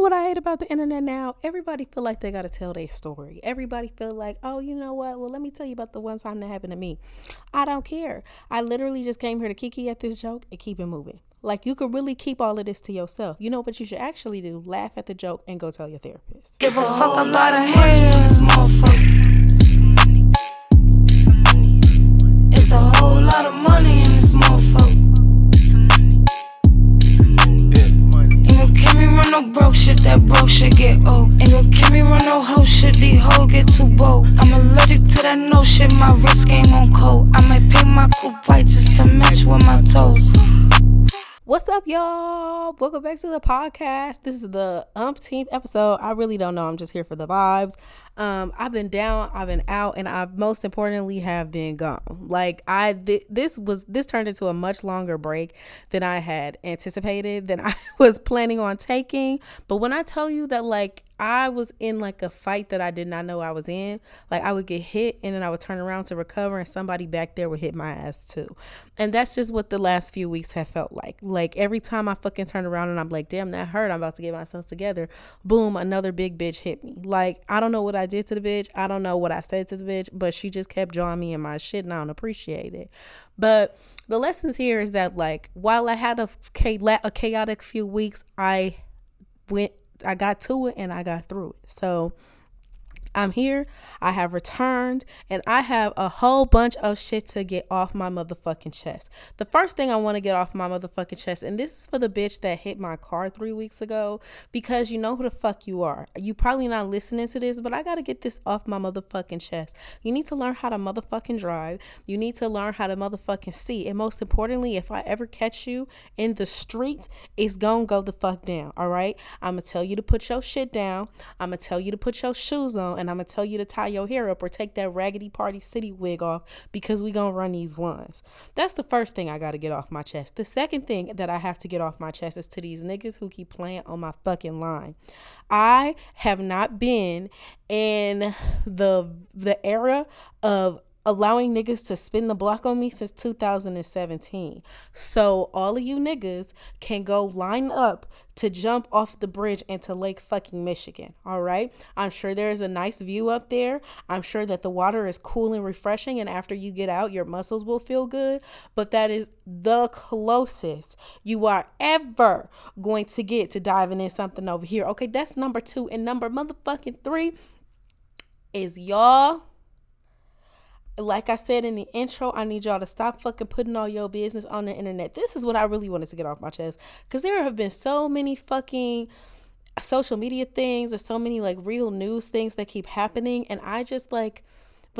know what I hate about the internet now? Everybody feel like they got to tell their story. Everybody feel like, oh, you know what? Well, let me tell you about the one time that happened to me. I don't care. I literally just came here to kiki at this joke and keep it moving. Like you could really keep all of this to yourself. You know what you should actually do? Laugh at the joke and go tell your therapist. Give a fuck about a haters, motherfucker. It's a whole lot of money in this motherfucker. No broke shit, that broke shit get old. Ain't gon' keep me run no hoe shit, these hoes get too bold. I'm allergic to that no shit, my wrist game on cold. I might paint my coupe white just to match with my toes. What's up, y'all? Welcome back to the podcast. This is the umpteenth episode. I really don't know. I'm just here for the vibes. Um, I've been down, I've been out, and I've most importantly have been gone. Like I, th- this was this turned into a much longer break than I had anticipated, than I was planning on taking. But when I tell you that, like I was in like a fight that I did not know I was in. Like I would get hit and then I would turn around to recover and somebody back there would hit my ass too. And that's just what the last few weeks have felt like. Like every time I fucking turn around and I'm like, damn, that hurt. I'm about to get myself together. Boom, another big bitch hit me. Like I don't know what I did to the bitch. I don't know what I said to the bitch, but she just kept drawing me in my shit and I don't appreciate it. But the lessons here is that like while I had a, a chaotic few weeks, I went I got to it and I got through it. So I'm here, I have returned, and I have a whole bunch of shit to get off my motherfucking chest. The first thing I want to get off my motherfucking chest, and this is for the bitch that hit my car three weeks ago, because you know who the fuck you are. You probably not listening to this, but I gotta get this off my motherfucking chest. You need to learn how to motherfucking drive. You need to learn how to motherfucking see. And most importantly, if I ever catch you in the streets, it's gonna go the fuck down. All right. I'm gonna tell you to put your shit down. I'm gonna tell you to put your shoes on and I'm gonna tell you to tie your hair up or take that raggedy party city wig off because we gonna run these ones. That's the first thing I gotta get off my chest. The second thing that I have to get off my chest is to these niggas who keep playing on my fucking line. I have not been in the the era of allowing niggas to spin the block on me since 2017. So all of you niggas can go line up to jump off the bridge into Lake fucking Michigan. All right. I'm sure there's a nice view up there. I'm sure that the water is cool and refreshing. And after you get out, your muscles will feel good. But that is the closest you are ever going to get to diving in something over here. Okay. That's number two. And number motherfucking three is y'all like I said in the intro, I need y'all to stop fucking putting all your business on the internet. This is what I really wanted to get off my chest because there have been so many fucking social media things or so many like real news things that keep happening, and I just like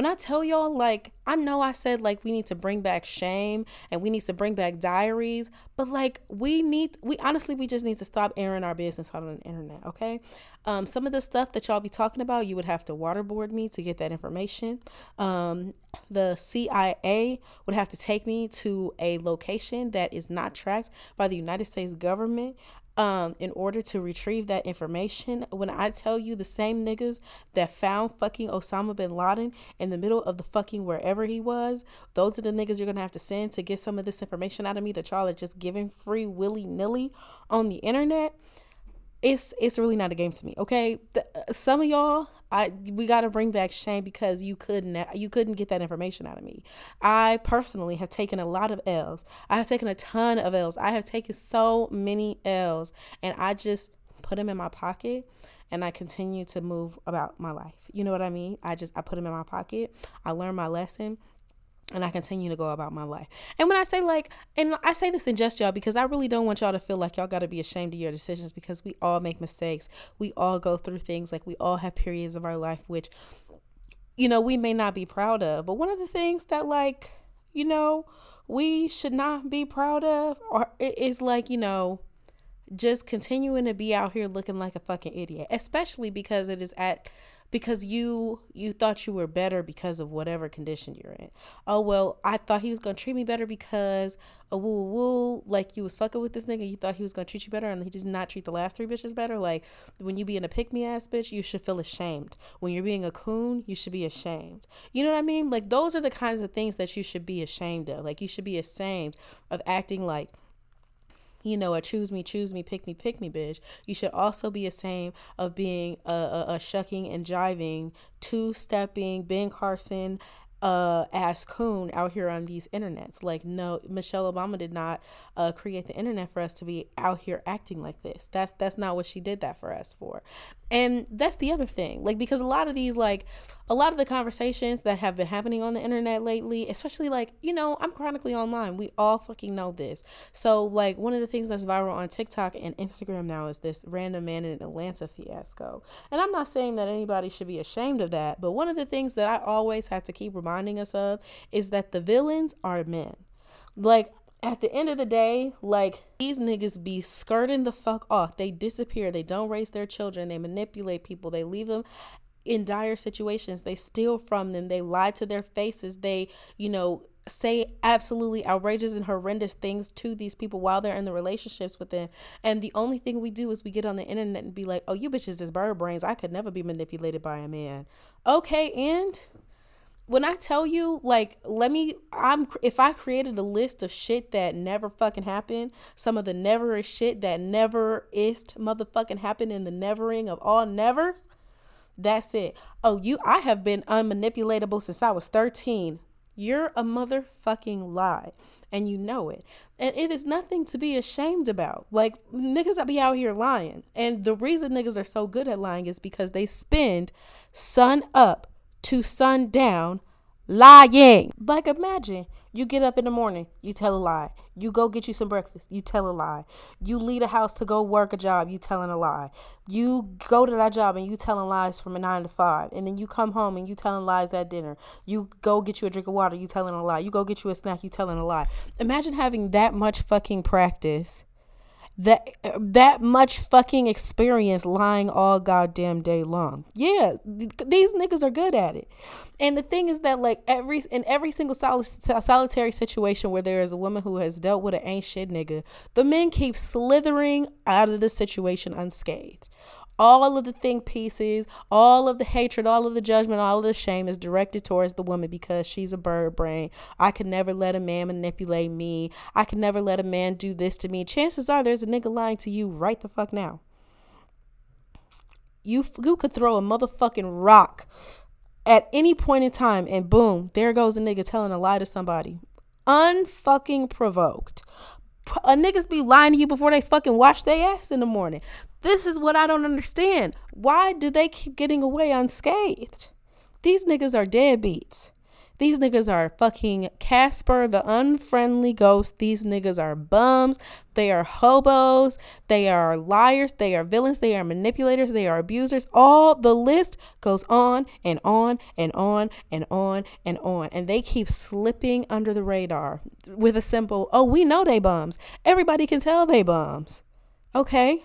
when I tell y'all, like, I know I said, like, we need to bring back shame and we need to bring back diaries, but, like, we need, we honestly, we just need to stop airing our business on the internet, okay? Um, some of the stuff that y'all be talking about, you would have to waterboard me to get that information. Um, the CIA would have to take me to a location that is not tracked by the United States government um, in order to retrieve that information. When I tell you the same niggas that found fucking Osama bin Laden in the middle of the fucking wherever he was, those are the niggas you're gonna have to send to get some of this information out of me that y'all are just giving free willy nilly on the internet it's it's really not a game to me. Okay, the, uh, some of y'all, I we got to bring back shame because you couldn't you couldn't get that information out of me. I personally have taken a lot of L's. I have taken a ton of L's. I have taken so many L's, and I just put them in my pocket and I continue to move about my life. You know what I mean? I just I put them in my pocket. I learned my lesson and I continue to go about my life. And when I say like, and I say this in jest, y'all, because I really don't want y'all to feel like y'all got to be ashamed of your decisions because we all make mistakes. We all go through things. Like we all have periods of our life which, you know, we may not be proud of. But one of the things that like, you know, we should not be proud of, or is like, you know, just continuing to be out here looking like a fucking idiot, especially because it is at because you you thought you were better because of whatever condition you're in. Oh well, I thought he was gonna treat me better because oh, a woo woo like you was fucking with this nigga. You thought he was gonna treat you better, and he did not treat the last three bitches better. Like when you being a pick me ass bitch, you should feel ashamed. When you're being a coon, you should be ashamed. You know what I mean? Like those are the kinds of things that you should be ashamed of. Like you should be ashamed of acting like you know, a choose me, choose me, pick me, pick me bitch. You should also be ashamed of being a, a, a shucking and jiving, two stepping Ben Carson uh ass coon out here on these internets. Like no, Michelle Obama did not uh create the internet for us to be out here acting like this. That's that's not what she did that for us for. And that's the other thing. Like because a lot of these like a lot of the conversations that have been happening on the internet lately, especially like, you know, I'm chronically online. We all fucking know this. So like one of the things that's viral on TikTok and Instagram now is this random man in Atlanta fiasco. And I'm not saying that anybody should be ashamed of that, but one of the things that I always have to keep reminding us of is that the villains are men. Like at the end of the day, like these niggas be skirting the fuck off. They disappear. They don't raise their children. They manipulate people. They leave them in dire situations. They steal from them. They lie to their faces. They, you know, say absolutely outrageous and horrendous things to these people while they're in the relationships with them. And the only thing we do is we get on the internet and be like, oh, you bitches is bird brains. I could never be manipulated by a man. Okay, and when I tell you, like, let me, I'm, if I created a list of shit that never fucking happened, some of the never shit that never is motherfucking happened in the nevering of all nevers, that's it. Oh, you, I have been unmanipulatable since I was 13. You're a motherfucking lie. And you know it. And it is nothing to be ashamed about. Like, niggas I be out here lying. And the reason niggas are so good at lying is because they spend sun up to sundown lying. Like imagine you get up in the morning, you tell a lie. You go get you some breakfast, you tell a lie. You leave a house to go work a job, you telling a lie. You go to that job and you telling lies from a nine to five. And then you come home and you telling lies at dinner. You go get you a drink of water, you telling a lie. You go get you a snack, you telling a lie. Imagine having that much fucking practice that that much fucking experience lying all goddamn day long. Yeah, these niggas are good at it. And the thing is that like every in every single sol- solitary situation where there is a woman who has dealt with an ain't shit nigga, the men keep slithering out of the situation unscathed all of the think pieces, all of the hatred, all of the judgment, all of the shame is directed towards the woman because she's a bird brain. I could never let a man manipulate me. I could never let a man do this to me. Chances are there's a nigga lying to you right the fuck now. You you could throw a motherfucking rock at any point in time and boom, there goes a nigga telling a lie to somebody. Unfucking provoked. A niggas be lying to you before they fucking wash their ass in the morning. This is what I don't understand. Why do they keep getting away unscathed? These niggas are deadbeats. These niggas are fucking Casper the unfriendly ghost. These niggas are bums. They are hobos. They are liars. They are villains. They are manipulators. They are abusers. All the list goes on and on and on and on and on. And they keep slipping under the radar with a simple, oh, we know they bums. Everybody can tell they bums. Okay.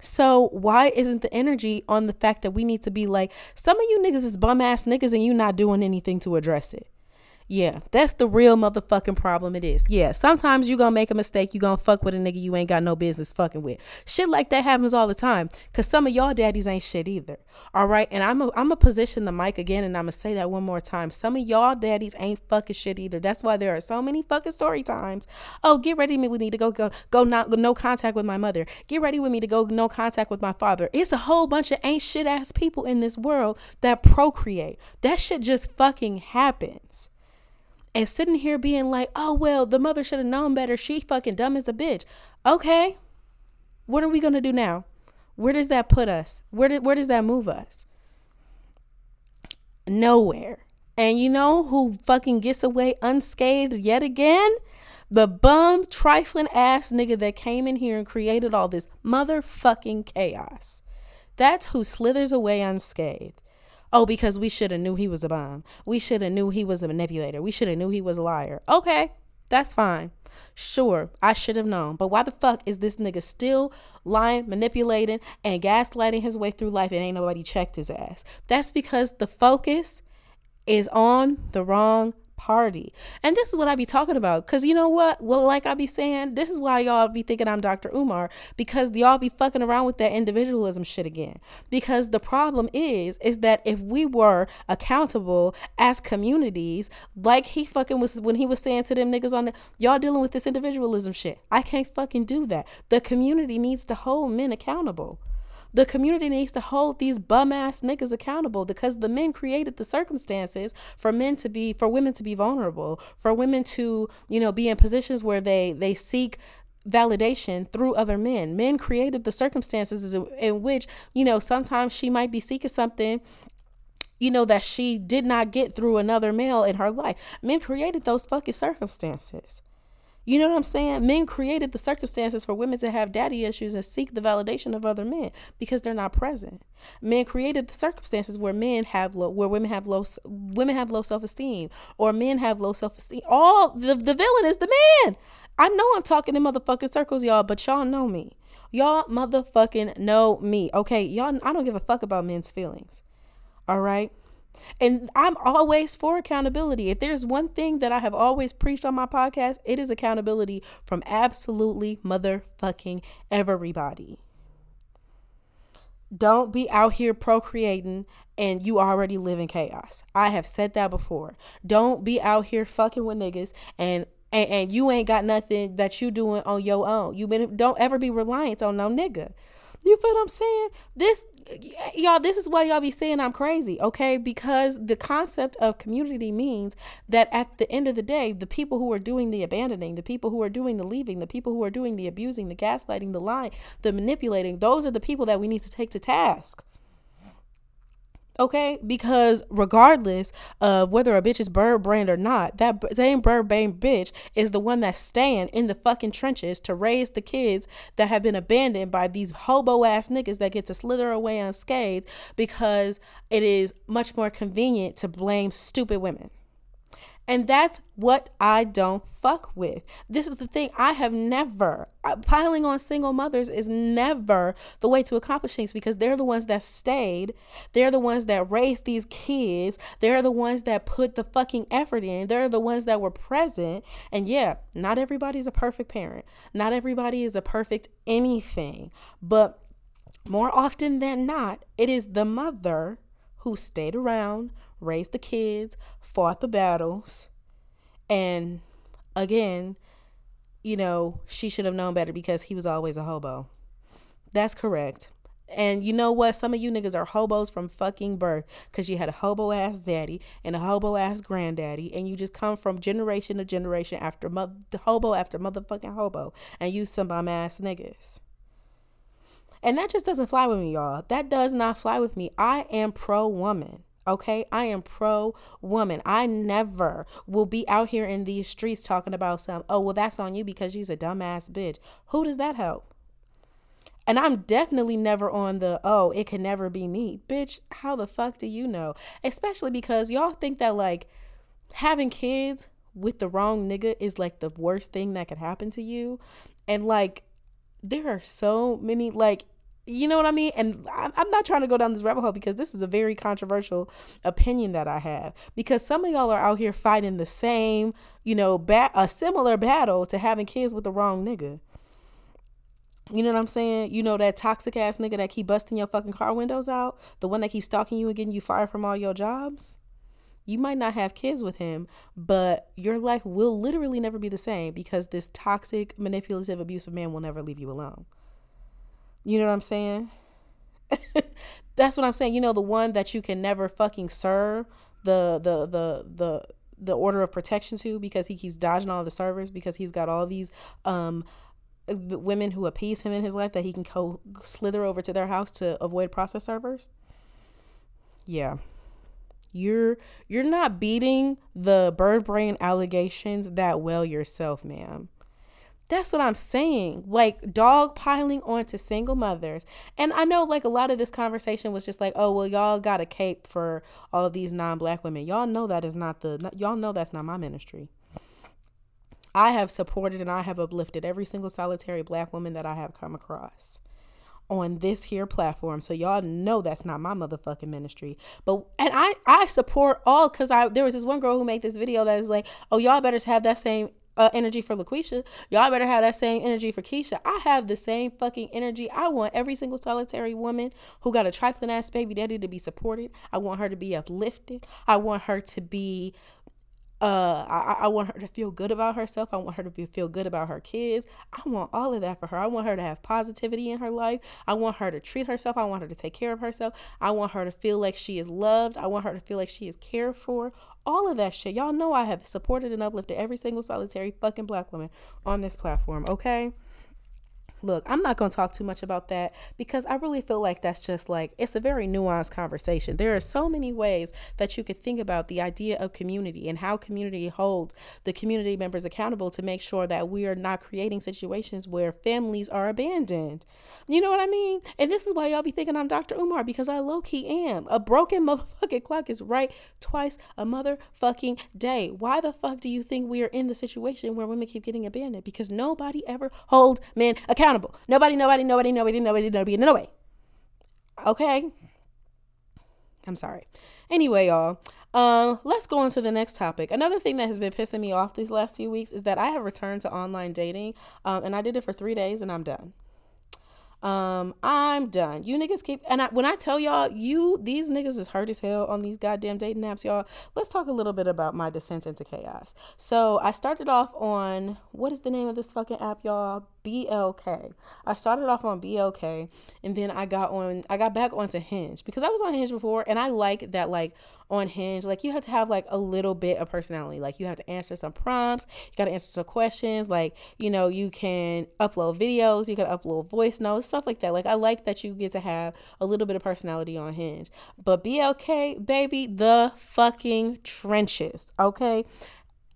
So why isn't the energy on the fact that we need to be like some of you niggas is bum ass niggas and you not doing anything to address it? Yeah, that's the real motherfucking problem it is. Yeah, sometimes you gonna make a mistake, you gonna fuck with a nigga you ain't got no business fucking with. Shit like that happens all the time. Cause some of y'all daddies ain't shit either. Alright, and I'm a I'm a position the mic again and I'm gonna say that one more time. Some of y'all daddies ain't fucking shit either. That's why there are so many fucking story times. Oh, get ready with me to go go go not no contact with my mother. Get ready with me to go no contact with my father. It's a whole bunch of ain't shit ass people in this world that procreate. That shit just fucking happens and sitting here being like, oh, well, the mother should have known better. She fucking dumb as a bitch. Okay. What are we going to do now? Where does that put us? Where, where does that move us? Nowhere. And you know who fucking gets away unscathed yet again? The bum, trifling ass nigga that came in here and created all this motherfucking chaos. That's who slithers away unscathed. Oh, because we should have knew he was a bomb. We should have knew he was a manipulator. We should have knew he was a liar. Okay, that's fine. Sure, I should have known. But why the fuck is this nigga still lying, manipulating, and gaslighting his way through life and ain't nobody checked his ass? That's because the focus is on the wrong party. And this is what I be talking about. Cause you know what? Well, like I be saying, this is why y'all be thinking I'm Dr. Umar, because y'all be fucking around with that individualism shit again. Because the problem is, is that if we were accountable as communities, like he fucking was when he was saying to them niggas on the y'all dealing with this individualism shit. I can't fucking do that. The community needs to hold men accountable. The community needs to hold these bum ass niggas accountable because the men created the circumstances for men to be for women to be vulnerable, for women to, you know, be in positions where they they seek validation through other men. Men created the circumstances in, in which, you know, sometimes she might be seeking something you know, that she did not get through another male in her life. Men created those fucking circumstances. You know what I'm saying? Men created the circumstances for women to have daddy issues and seek the validation of other men because they're not present. Men created the circumstances where men have low, where women have low women have low self-esteem or men have low self-esteem. All the, the villain is the man. I know I'm talking in motherfucking circles, y'all, but y'all know me. Y'all motherfucking know me. Okay, y'all I don't give a fuck about men's feelings. All right? And I'm always for accountability. If there's one thing that I have always preached on my podcast, it is accountability from absolutely motherfucking everybody. Don't be out here procreating and you already live in chaos. I have said that before. Don't be out here fucking with niggas and and, and you ain't got nothing that you doing on your own. You been don't ever be reliant on no nigga. You feel what I'm saying? This y'all, this is why y'all be saying I'm crazy, okay? Because the concept of community means that at the end of the day, the people who are doing the abandoning, the people who are doing the leaving, the people who are doing the abusing, the gaslighting, the lying, the manipulating, those are the people that we need to take to task. Okay, because regardless of whether a bitch is bird brain or not, that same bird brain bitch is the one that's staying in the fucking trenches to raise the kids that have been abandoned by these hobo ass niggas that get to slither away unscathed because it is much more convenient to blame stupid women. And that's what I don't fuck with. This is the thing. I have never, piling on single mothers is never the way to accomplish things because they're the ones that stayed. They're the ones that raised these kids. They're the ones that put the fucking effort in. They're the ones that were present. And yeah, not everybody's a perfect parent. Not everybody is a perfect anything. But more often than not, it is the mother who stayed around, raised the kids, fought the battles, and again, you know, she should have known better because he was always a hobo. That's correct. And you know what? Some of you niggas are hobos from fucking birth because you had a hobo ass daddy and a hobo ass granddaddy, and you just come from generation to generation after mo- hobo after motherfucking hobo, and you some bum ass niggas. And that just doesn't fly with me, y'all. That does not fly with me. I am pro woman. Okay, I am pro woman. I never will be out here in these streets talking about some, oh, well, that's on you because you's a dumbass bitch. Who does that help? And I'm definitely never on the, oh, it can never be me. Bitch, how the fuck do you know? Especially because y'all think that like having kids with the wrong nigga is like the worst thing that could happen to you. And like, there are so many, like, you know what I mean? And I'm not trying to go down this rabbit hole because this is a very controversial opinion that I have. Because some of y'all are out here fighting the same, you know, a similar battle to having kids with the wrong nigga. You know what I'm saying? You know that toxic ass nigga that keep busting your fucking car windows out, the one that keeps stalking you and getting you fired from all your jobs. You might not have kids with him, but your life will literally never be the same because this toxic, manipulative, abusive man will never leave you alone. You know what I'm saying? That's what I'm saying. You know the one that you can never fucking serve the the the the the order of protection to because he keeps dodging all the servers because he's got all these um women who appease him in his life that he can go slither over to their house to avoid process servers. Yeah. You're you're not beating the bird brain allegations that well yourself, ma'am. That's what I'm saying. Like dog piling onto single mothers. And I know like a lot of this conversation was just like, oh, well, y'all got a cape for all of these non black women. Y'all know that is not the, y'all know that's not my ministry. I have supported and I have uplifted every single solitary black woman that I have come across. On this here platform. So y'all know that's not my motherfucking ministry. But and I I support all cuz I there was this one girl who made this video that is like, "Oh, y'all better have that same uh, energy for LaQuisha. Y'all better have that same energy for Keisha. I have the same fucking energy. I want every single solitary woman who got a trifling ass baby daddy to be supported. I want her to be uplifted. I want her to be uh I, I want her to feel good about herself. I want her to be, feel good about her kids. I want all of that for her. I want her to have positivity in her life. I want her to treat herself. I want her to take care of herself. I want her to feel like she is loved. I want her to feel like she is cared for. All of that shit. Y'all know i have supported and uplifted every single solitary fucking black woman on this platform okay Look, I'm not going to talk too much about that because I really feel like that's just like it's a very nuanced conversation. There are so many ways that you could think about the idea of community and how community holds the community members accountable to make sure that we are not creating situations where families are abandoned. You know what I mean? And this is why y'all be thinking I'm Dr. Umar because I low key am. A broken motherfucking clock is right twice a motherfucking day. Why the fuck do you think we are in the situation where women keep getting abandoned? Because nobody ever holds men accountable accountable. Nobody, nobody, nobody, nobody, nobody, nobody, no way. Okay. I'm sorry. Anyway, y'all. Um, let's go on to the next topic. Another thing that has been pissing me off these last few weeks is that I have returned to online dating. Um, and I did it for three days and I'm done. Um, I'm done. You niggas keep and I, when I tell y'all, you these niggas is hurt as hell on these goddamn dating apps, y'all. Let's talk a little bit about my descent into chaos. So I started off on what is the name of this fucking app, y'all? BLK. I started off on BLK and then I got on I got back onto Hinge because I was on Hinge before and I like that like on Hinge, like you have to have like a little bit of personality. Like you have to answer some prompts, you got to answer some questions. Like, you know, you can upload videos, you can upload voice notes, stuff like that. Like I like that you get to have a little bit of personality on Hinge. But BLK, baby, the fucking trenches, okay?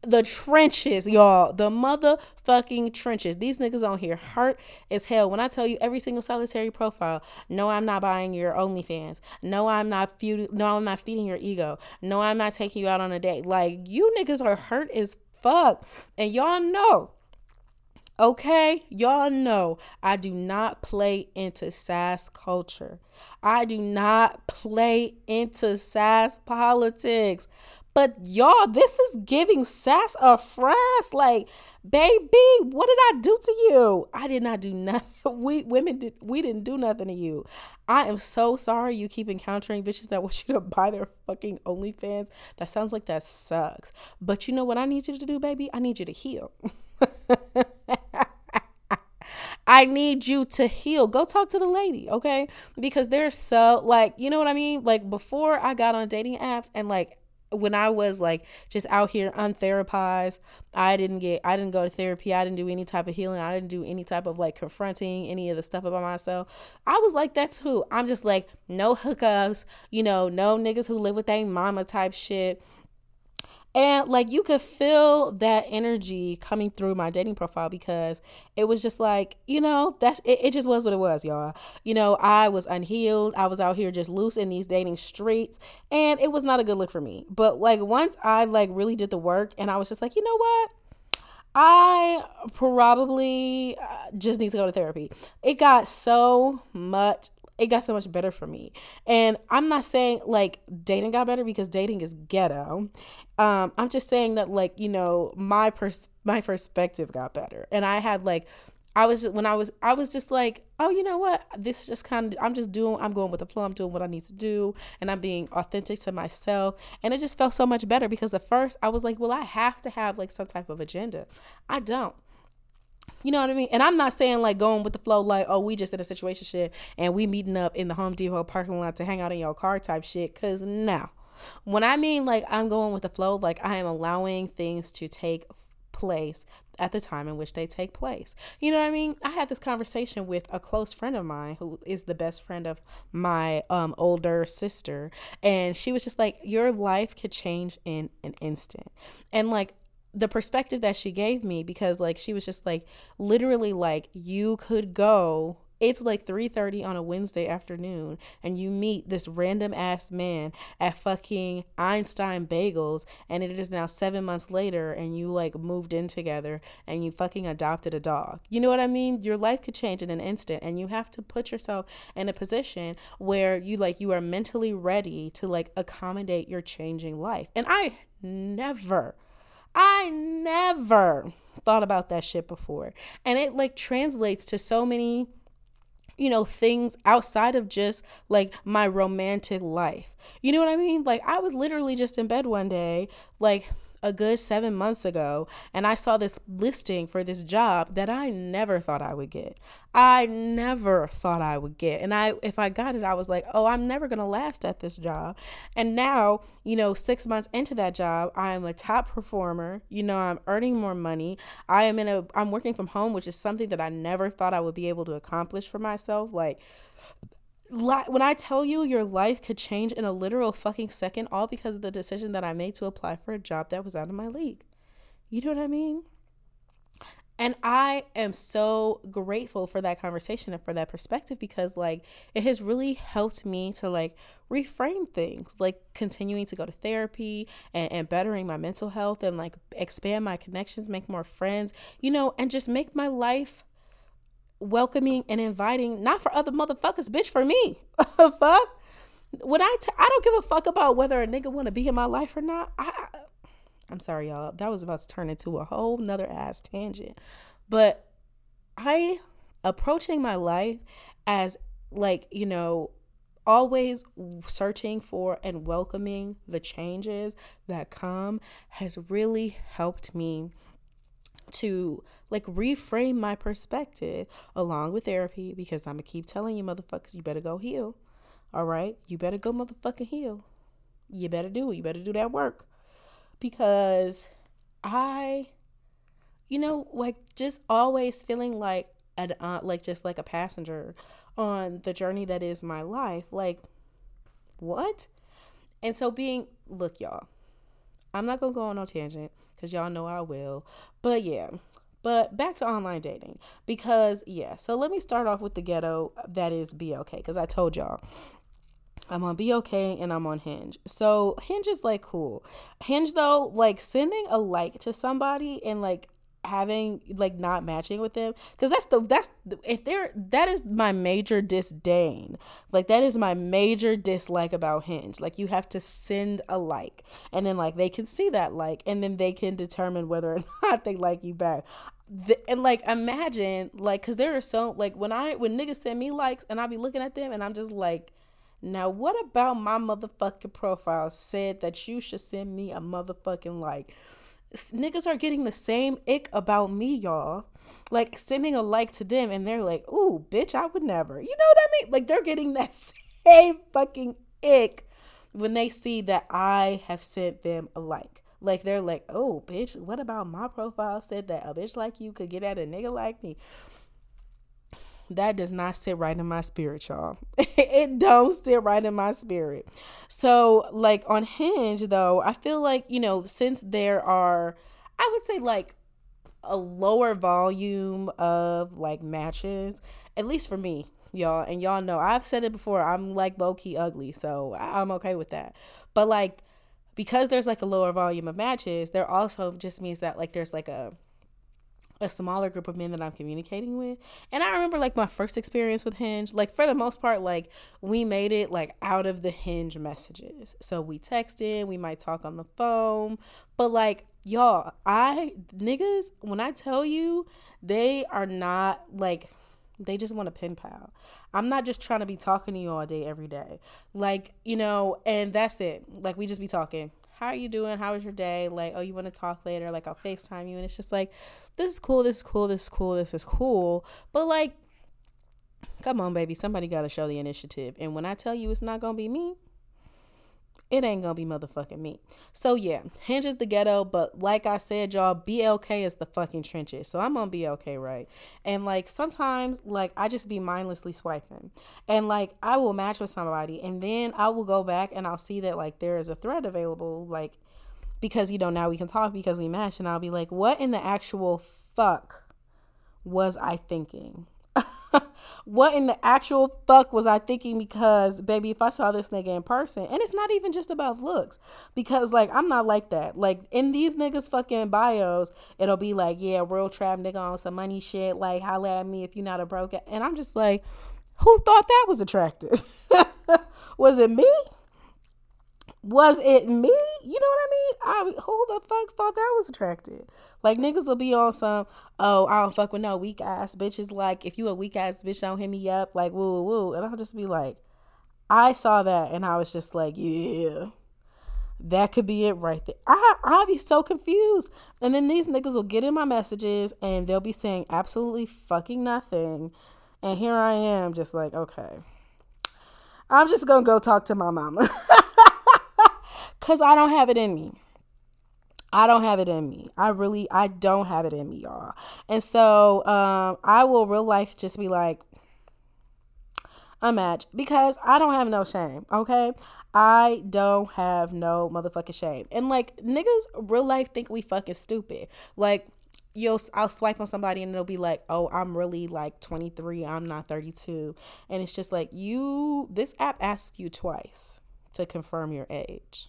the trenches, y'all. The motherfucking trenches. These niggas on here hurt as hell. When I tell you every single solitary profile, no, I'm not buying your OnlyFans. No, I'm not. No, I'm not feeding your ego. No, I'm not taking you out on a date. Like you niggas are hurt as fuck, and y'all know. Okay, y'all know I do not play into sass culture. I do not play into sass politics. But y'all, this is giving sass a frass. Like, baby, what did I do to you? I did not do nothing. We women did we didn't do nothing to you. I am so sorry you keep encountering bitches that want you to buy their fucking OnlyFans. That sounds like that sucks. But you know what I need you to do, baby? I need you to heal. I need you to heal. Go talk to the lady, okay? Because they're so like, you know what I mean? Like before I got on dating apps and like when I was like just out here untherapized, I didn't get I didn't go to therapy. I didn't do any type of healing. I didn't do any type of like confronting any of the stuff about myself. I was like that too. I'm just like no hookups, you know, no niggas who live with their mama type shit. And like you could feel that energy coming through my dating profile because it was just like, you know, that's it, it just was what it was, y'all. You know, I was unhealed. I was out here just loose in these dating streets and it was not a good look for me. But like once I like really did the work and I was just like, you know what? I probably uh, just need to go to therapy. It got so much it got so much better for me. And I'm not saying like dating got better because dating is ghetto. Um, I'm just saying that like, you know, my pers- my perspective got better. And I had like I was when I was I was just like, oh, you know what? This is just kind of I'm just doing I'm going with the flow. I'm doing what I need to do, and I'm being authentic to myself. And it just felt so much better because at first I was like, well, I have to have like some type of agenda. I don't. You know what I mean? And I'm not saying like going with the flow, like, oh, we just in a situation shit and we meeting up in the Home Depot parking lot to hang out in your car type shit. Cause now, when I mean like I'm going with the flow, like I am allowing things to take place at the time in which they take place. You know what I mean? I had this conversation with a close friend of mine who is the best friend of my um older sister and she was just like your life could change in an instant. And like the perspective that she gave me because like she was just like literally like you could go it's like 3:30 on a Wednesday afternoon and you meet this random ass man at fucking Einstein Bagels and it is now 7 months later and you like moved in together and you fucking adopted a dog. You know what I mean? Your life could change in an instant and you have to put yourself in a position where you like you are mentally ready to like accommodate your changing life. And I never I never thought about that shit before. And it like translates to so many you know, things outside of just like my romantic life. You know what I mean? Like, I was literally just in bed one day, like, a good seven months ago and I saw this listing for this job that I never thought I would get. I never thought I would get. And I if I got it, I was like, oh, I'm never gonna last at this job. And now, you know, six months into that job, I am a top performer. You know, I'm earning more money. I am in a I'm working from home, which is something that I never thought I would be able to accomplish for myself. Like when I tell you your life could change in a literal fucking second, all because of the decision that I made to apply for a job that was out of my league. You know what I mean? And I am so grateful for that conversation and for that perspective because, like, it has really helped me to, like, reframe things, like continuing to go to therapy and, and bettering my mental health and, like, expand my connections, make more friends, you know, and just make my life welcoming and inviting, not for other motherfuckers, bitch, for me. fuck. When I t- I don't give a fuck about whether a nigga want to be in my life or not. I, I'm sorry, y'all. That was about to turn into a whole nother ass tangent. But I approaching my life as like, you know, always searching for and welcoming the changes that come has really helped me to like reframe my perspective along with therapy because I'm gonna keep telling you motherfuckers, you better go heal. All right? You better go motherfucking heal. You better do it. You better do that work. Because I, you know, like just always feeling like an uh, like just like a passenger on the journey that is my life. Like, what? And so being, look, y'all, I'm not gonna go on no tangent because y'all know I will. But yeah, but back to online dating because yeah. So let me start off with the ghetto that is BLK because I told y'all I'm on BLK and I'm on Hinge. So Hinge is like cool. Hinge though, like sending a like to somebody and like having like not matching with them because that's the that's if they're that is my major disdain. Like that is my major dislike about hinge. Like you have to send a like and then like they can see that like and then they can determine whether or not they like you back. The, and like imagine like because there are so like when i when niggas send me likes and i be looking at them and i'm just like now, what about my motherfucking profile said that you should send me a motherfucking like? Niggas are getting the same ick about me, y'all. Like sending a like to them and they're like, ooh, bitch, I would never. You know what I mean? Like they're getting that same fucking ick when they see that I have sent them a like. Like they're like, oh, bitch, what about my profile said that a bitch like you could get at a nigga like me? That does not sit right in my spirit, y'all. it don't sit right in my spirit. So, like on Hinge, though, I feel like, you know, since there are, I would say, like a lower volume of like matches, at least for me, y'all. And y'all know I've said it before, I'm like low key ugly. So, I'm okay with that. But, like, because there's like a lower volume of matches, there also just means that like there's like a a smaller group of men that I'm communicating with. And I remember like my first experience with Hinge, like for the most part, like we made it like out of the Hinge messages. So we texted, we might talk on the phone, but like y'all, I niggas, when I tell you, they are not like they just want a pen pal. I'm not just trying to be talking to you all day every day. Like, you know, and that's it. Like we just be talking. How are you doing? How was your day? Like, oh, you want to talk later? Like, I'll FaceTime you. And it's just like, this is cool, this is cool, this is cool, this is cool. But like, come on, baby, somebody got to show the initiative. And when I tell you it's not going to be me, it ain't gonna be motherfucking me. So yeah, Hinge is the ghetto, but like I said, y'all, BLK is the fucking trenches. So I'm on BLK, right? And like sometimes, like I just be mindlessly swiping, and like I will match with somebody, and then I will go back and I'll see that like there is a thread available, like because you know now we can talk because we match and I'll be like what in the actual fuck was I thinking what in the actual fuck was I thinking? Because, baby, if I saw this nigga in person, and it's not even just about looks, because, like, I'm not like that. Like, in these niggas' fucking bios, it'll be like, yeah, real trap nigga on some money shit, like, holla at me if you're not a broke. And I'm just like, who thought that was attractive? was it me? Was it me? You know what I mean? I who the fuck thought that was attractive? Like niggas will be on some, oh, I don't fuck with no weak ass bitches. Like if you a weak ass bitch, don't hit me up. Like woo woo. And I'll just be like, I saw that and I was just like, yeah. That could be it right there. I I'll be so confused. And then these niggas will get in my messages and they'll be saying absolutely fucking nothing. And here I am just like, okay. I'm just gonna go talk to my mama. Cause I don't have it in me. I don't have it in me. I really I don't have it in me, y'all. And so um I will real life just be like a match because I don't have no shame, okay? I don't have no motherfucking shame. And like niggas real life think we fucking stupid. Like you'll I'll swipe on somebody and they'll be like, "Oh, I'm really like 23. I'm not 32." And it's just like, "You this app asks you twice to confirm your age."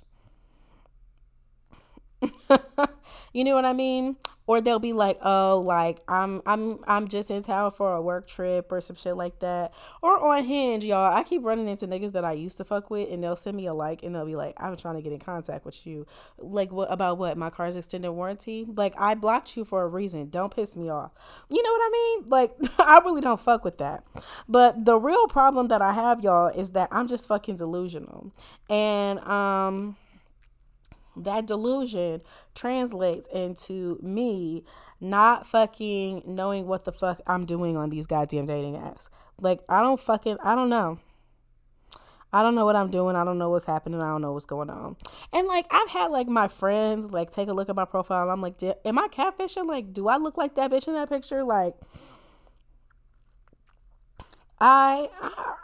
you know what I mean? Or they'll be like, "Oh, like I'm I'm I'm just in town for a work trip or some shit like that." Or on Hinge, y'all, I keep running into niggas that I used to fuck with, and they'll send me a like, and they'll be like, "I'm trying to get in contact with you." Like, what about what? My car's extended warranty? Like, I blocked you for a reason. Don't piss me off. You know what I mean? Like, I really don't fuck with that. But the real problem that I have, y'all, is that I'm just fucking delusional, and um that delusion translates into me not fucking knowing what the fuck I'm doing on these goddamn dating apps. Like, I don't fucking, I don't know. I don't know what I'm doing. I don't know what's happening. I don't know what's going on. And like I've had like my friends like take a look at my profile. I'm like, am I catfishing? Like, do I look like that bitch in that picture? Like, I,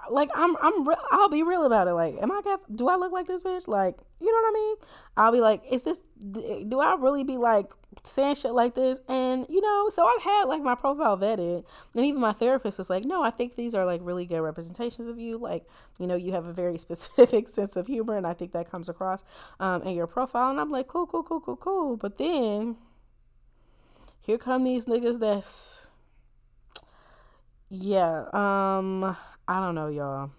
like I'm I'm re- I'll be real about it. Like, am I? Do I look like this bitch? Like, you know what I mean? I'll be like, is this? Do I really be like saying shit like this? And you know, so I've had like my profile vetted, and even my therapist was like, no, I think these are like really good representations of you. Like, you know, you have a very specific sense of humor, and I think that comes across um, in your profile. And I'm like, cool, cool, cool, cool, cool. But then here come these niggas that's yeah, um, I don't know, y'all.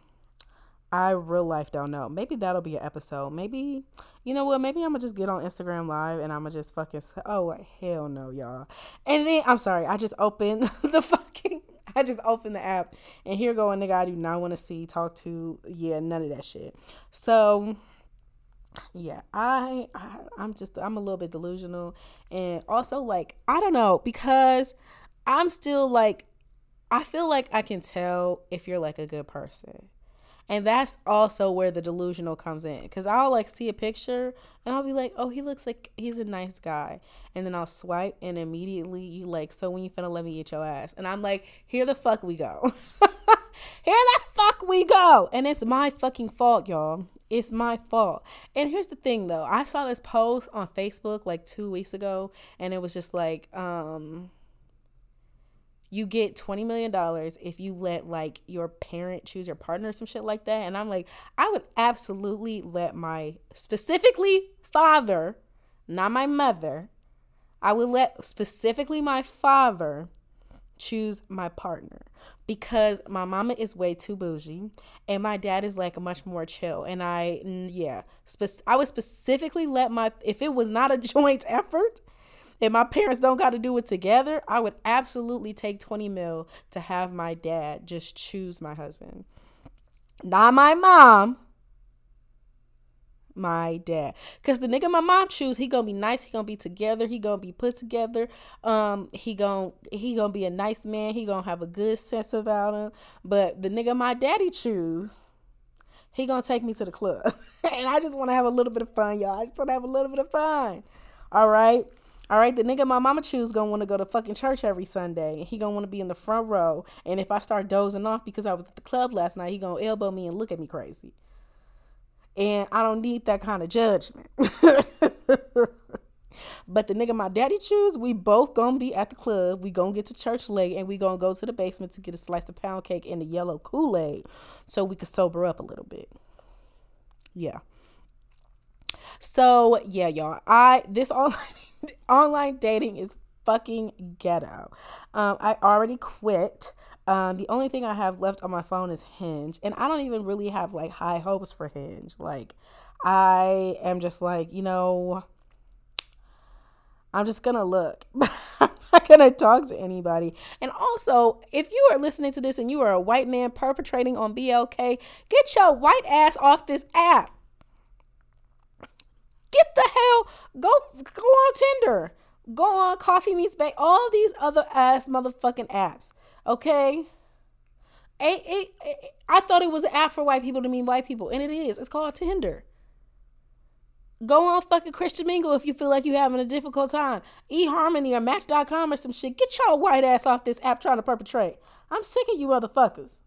I real life don't know. Maybe that'll be an episode. Maybe you know what? Maybe I'm gonna just get on Instagram live and I'm gonna just fucking say, oh hell no, y'all. And then I'm sorry, I just opened the fucking I just opened the app and here go a nigga I do not want to see, talk to, yeah, none of that shit. So yeah, I, I I'm just I'm a little bit delusional and also like I don't know because I'm still like I feel like I can tell if you're like a good person. And that's also where the delusional comes in. Cause I'll like see a picture and I'll be like, oh, he looks like he's a nice guy. And then I'll swipe and immediately you like, so when you finna let me eat your ass? And I'm like, here the fuck we go. here the fuck we go. And it's my fucking fault, y'all. It's my fault. And here's the thing though. I saw this post on Facebook like two weeks ago and it was just like, um, you get $20 million if you let like your parent choose your partner or some shit like that. And I'm like, I would absolutely let my specifically father, not my mother, I would let specifically my father choose my partner because my mama is way too bougie and my dad is like much more chill and i yeah spe- i would specifically let my if it was not a joint effort if my parents don't got to do it together, I would absolutely take 20 mil to have my dad just choose my husband. Not my mom, my dad. Cause the nigga my mom choose, he gonna be nice, he gonna be together, he gonna be put together. Um, he gonna he gonna be a nice man, he gonna have a good sense about him. But the nigga my daddy choose, he gonna take me to the club. and I just wanna have a little bit of fun, y'all. I just wanna have a little bit of fun. All right. All right, the nigga my mama choose gonna want to go to fucking church every Sunday. And he gonna want to be in the front row. And if I start dozing off because I was at the club last night, he gonna elbow me and look at me crazy. And I don't need that kind of judgment. but the nigga my daddy choose, we both gonna be at the club. We gonna get to church late and we gonna go to the basement to get a slice of pound cake and the yellow Kool-Aid so we could sober up a little bit. Yeah. So yeah, y'all. I this online online dating is fucking ghetto. Um, I already quit. Um, the only thing I have left on my phone is Hinge, and I don't even really have like high hopes for Hinge. Like, I am just like, you know, I'm just gonna look. I'm not gonna talk to anybody. And also, if you are listening to this and you are a white man perpetrating on BLK, get your white ass off this app. Get the hell go go on Tinder. Go on Coffee Meets Bagel. All these other ass motherfucking apps. Okay. I, I thought it was an app for white people to mean white people, and it is. It's called Tinder. Go on fucking Christian Mingle if you feel like you're having a difficult time. eHarmony or Match.com or some shit. Get your white ass off this app trying to perpetrate. I'm sick of you motherfuckers.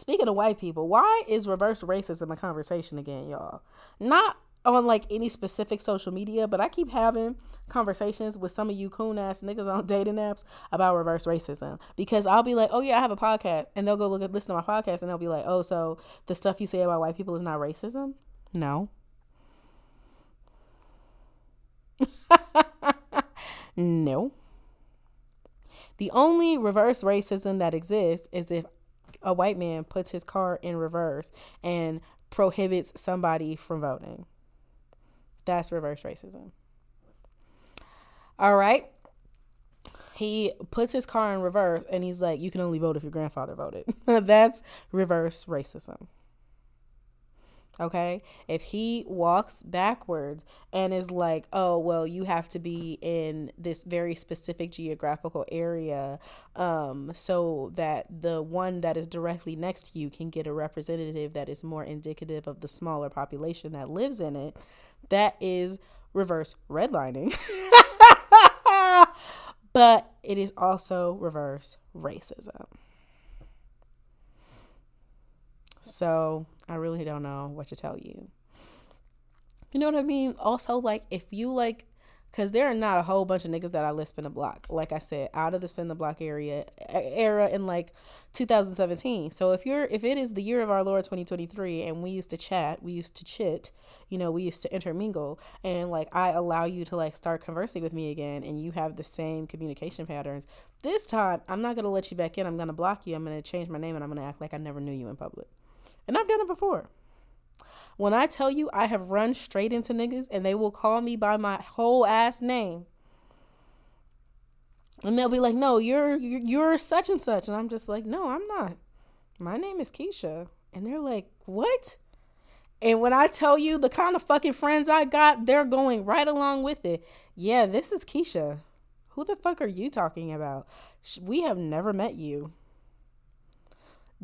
Speaking of white people, why is reverse racism a conversation again, y'all? Not on like any specific social media, but I keep having conversations with some of you coon ass niggas on dating apps about reverse racism because I'll be like, oh yeah, I have a podcast, and they'll go look at listen to my podcast, and they'll be like, oh, so the stuff you say about white people is not racism? No. no. The only reverse racism that exists is if a white man puts his car in reverse and prohibits somebody from voting. That's reverse racism. All right. He puts his car in reverse and he's like, you can only vote if your grandfather voted. That's reverse racism. Okay. If he walks backwards and is like, oh, well, you have to be in this very specific geographical area um, so that the one that is directly next to you can get a representative that is more indicative of the smaller population that lives in it, that is reverse redlining. but it is also reverse racism. So I really don't know what to tell you. You know what I mean? Also, like, if you like, because there are not a whole bunch of niggas that I list spin the block. Like I said, out of the spin the block area era in like 2017. So if you're if it is the year of our Lord 2023 and we used to chat, we used to chit, you know, we used to intermingle and like I allow you to like start conversing with me again and you have the same communication patterns. This time, I'm not going to let you back in. I'm going to block you. I'm going to change my name and I'm going to act like I never knew you in public. And I've done it before. When I tell you I have run straight into niggas and they will call me by my whole ass name. And they'll be like, "No, you're you're, such and such." And I'm just like, "No, I'm not. My name is Keisha." And they're like, "What?" And when I tell you the kind of fucking friends I got, they're going right along with it. Yeah, this is Keisha. Who the fuck are you talking about? We have never met you.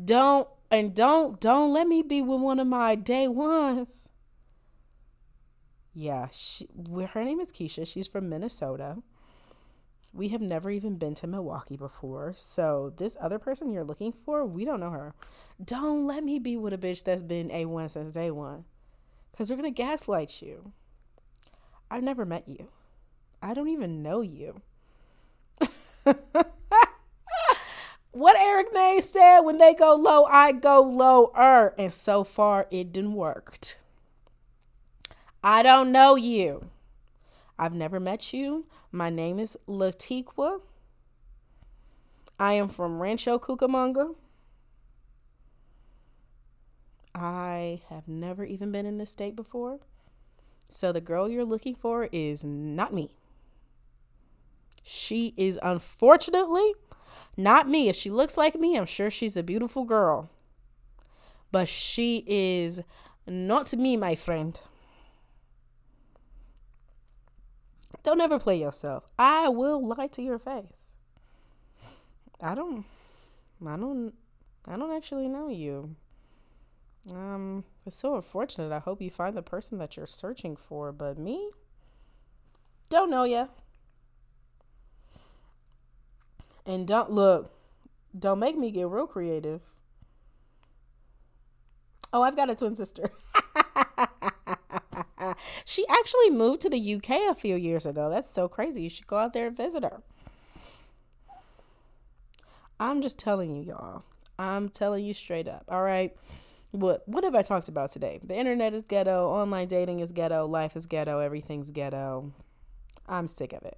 Don't and don't don't let me be with one of my day ones. Yeah, she, her name is Keisha. She's from Minnesota. We have never even been to Milwaukee before. So this other person you're looking for, we don't know her. Don't let me be with a bitch that's been A1 since day one. Cause they're gonna gaslight you. I've never met you. I don't even know you. what Eric May said when they go low, I go lower. And so far, it didn't worked. I don't know you. I've never met you. My name is Latiqua. I am from Rancho Cucamonga. I have never even been in this state before. So the girl you're looking for is not me. She is unfortunately not me. If she looks like me, I'm sure she's a beautiful girl. But she is not me, my friend. Don't ever play yourself. I will lie to your face. I don't I don't I don't actually know you. Um it's so unfortunate. I hope you find the person that you're searching for, but me don't know ya. And don't look, don't make me get real creative. Oh, I've got a twin sister. She actually moved to the UK a few years ago. That's so crazy. You should go out there and visit her. I'm just telling you, y'all. I'm telling you straight up. All right. What what have I talked about today? The internet is ghetto, online dating is ghetto, life is ghetto, everything's ghetto. I'm sick of it.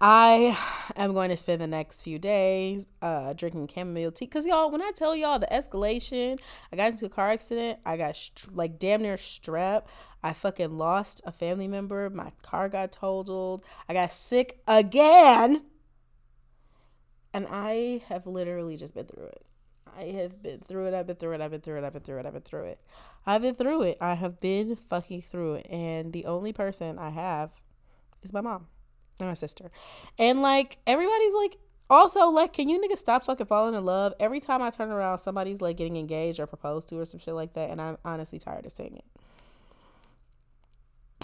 I am going to spend the next few days uh, drinking chamomile tea. Cause y'all, when I tell y'all the escalation, I got into a car accident. I got st- like damn near strep. I fucking lost a family member. My car got totaled. I got sick again. And I have literally just been through it. I have been through it. I've been through it. I've been through it. I've been through it. I've been through it. I've been through it. I have been fucking through it. And the only person I have is my mom and my sister. And like everybody's like also like can you niggas stop fucking falling in love? Every time I turn around somebody's like getting engaged or proposed to or some shit like that and I'm honestly tired of seeing it.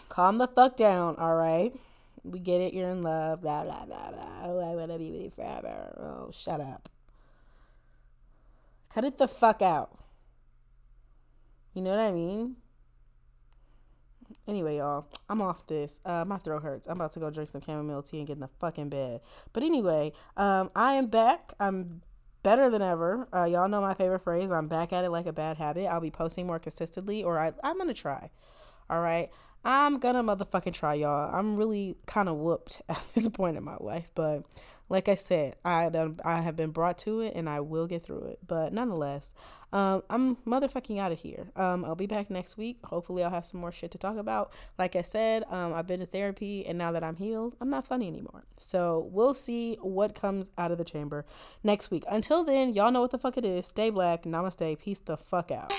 Calm the fuck down, all right? We get it, you're in love, blah blah blah blah. Oh, I wanna be with you forever. Oh, shut up. Cut it the fuck out. You know what I mean? Anyway, y'all, I'm off this. Uh, my throat hurts. I'm about to go drink some chamomile tea and get in the fucking bed. But anyway, um, I am back. I'm better than ever. Uh, y'all know my favorite phrase. I'm back at it like a bad habit. I'll be posting more consistently, or I, I'm gonna try. All right, I'm gonna motherfucking try, y'all. I'm really kind of whooped at this point in my life, but like I said, I I have been brought to it, and I will get through it. But nonetheless, um, I'm motherfucking out of here. Um, I'll be back next week. Hopefully, I'll have some more shit to talk about. Like I said, um, I've been to therapy, and now that I'm healed, I'm not funny anymore. So we'll see what comes out of the chamber next week. Until then, y'all know what the fuck it is. Stay black. Namaste. Peace the fuck out.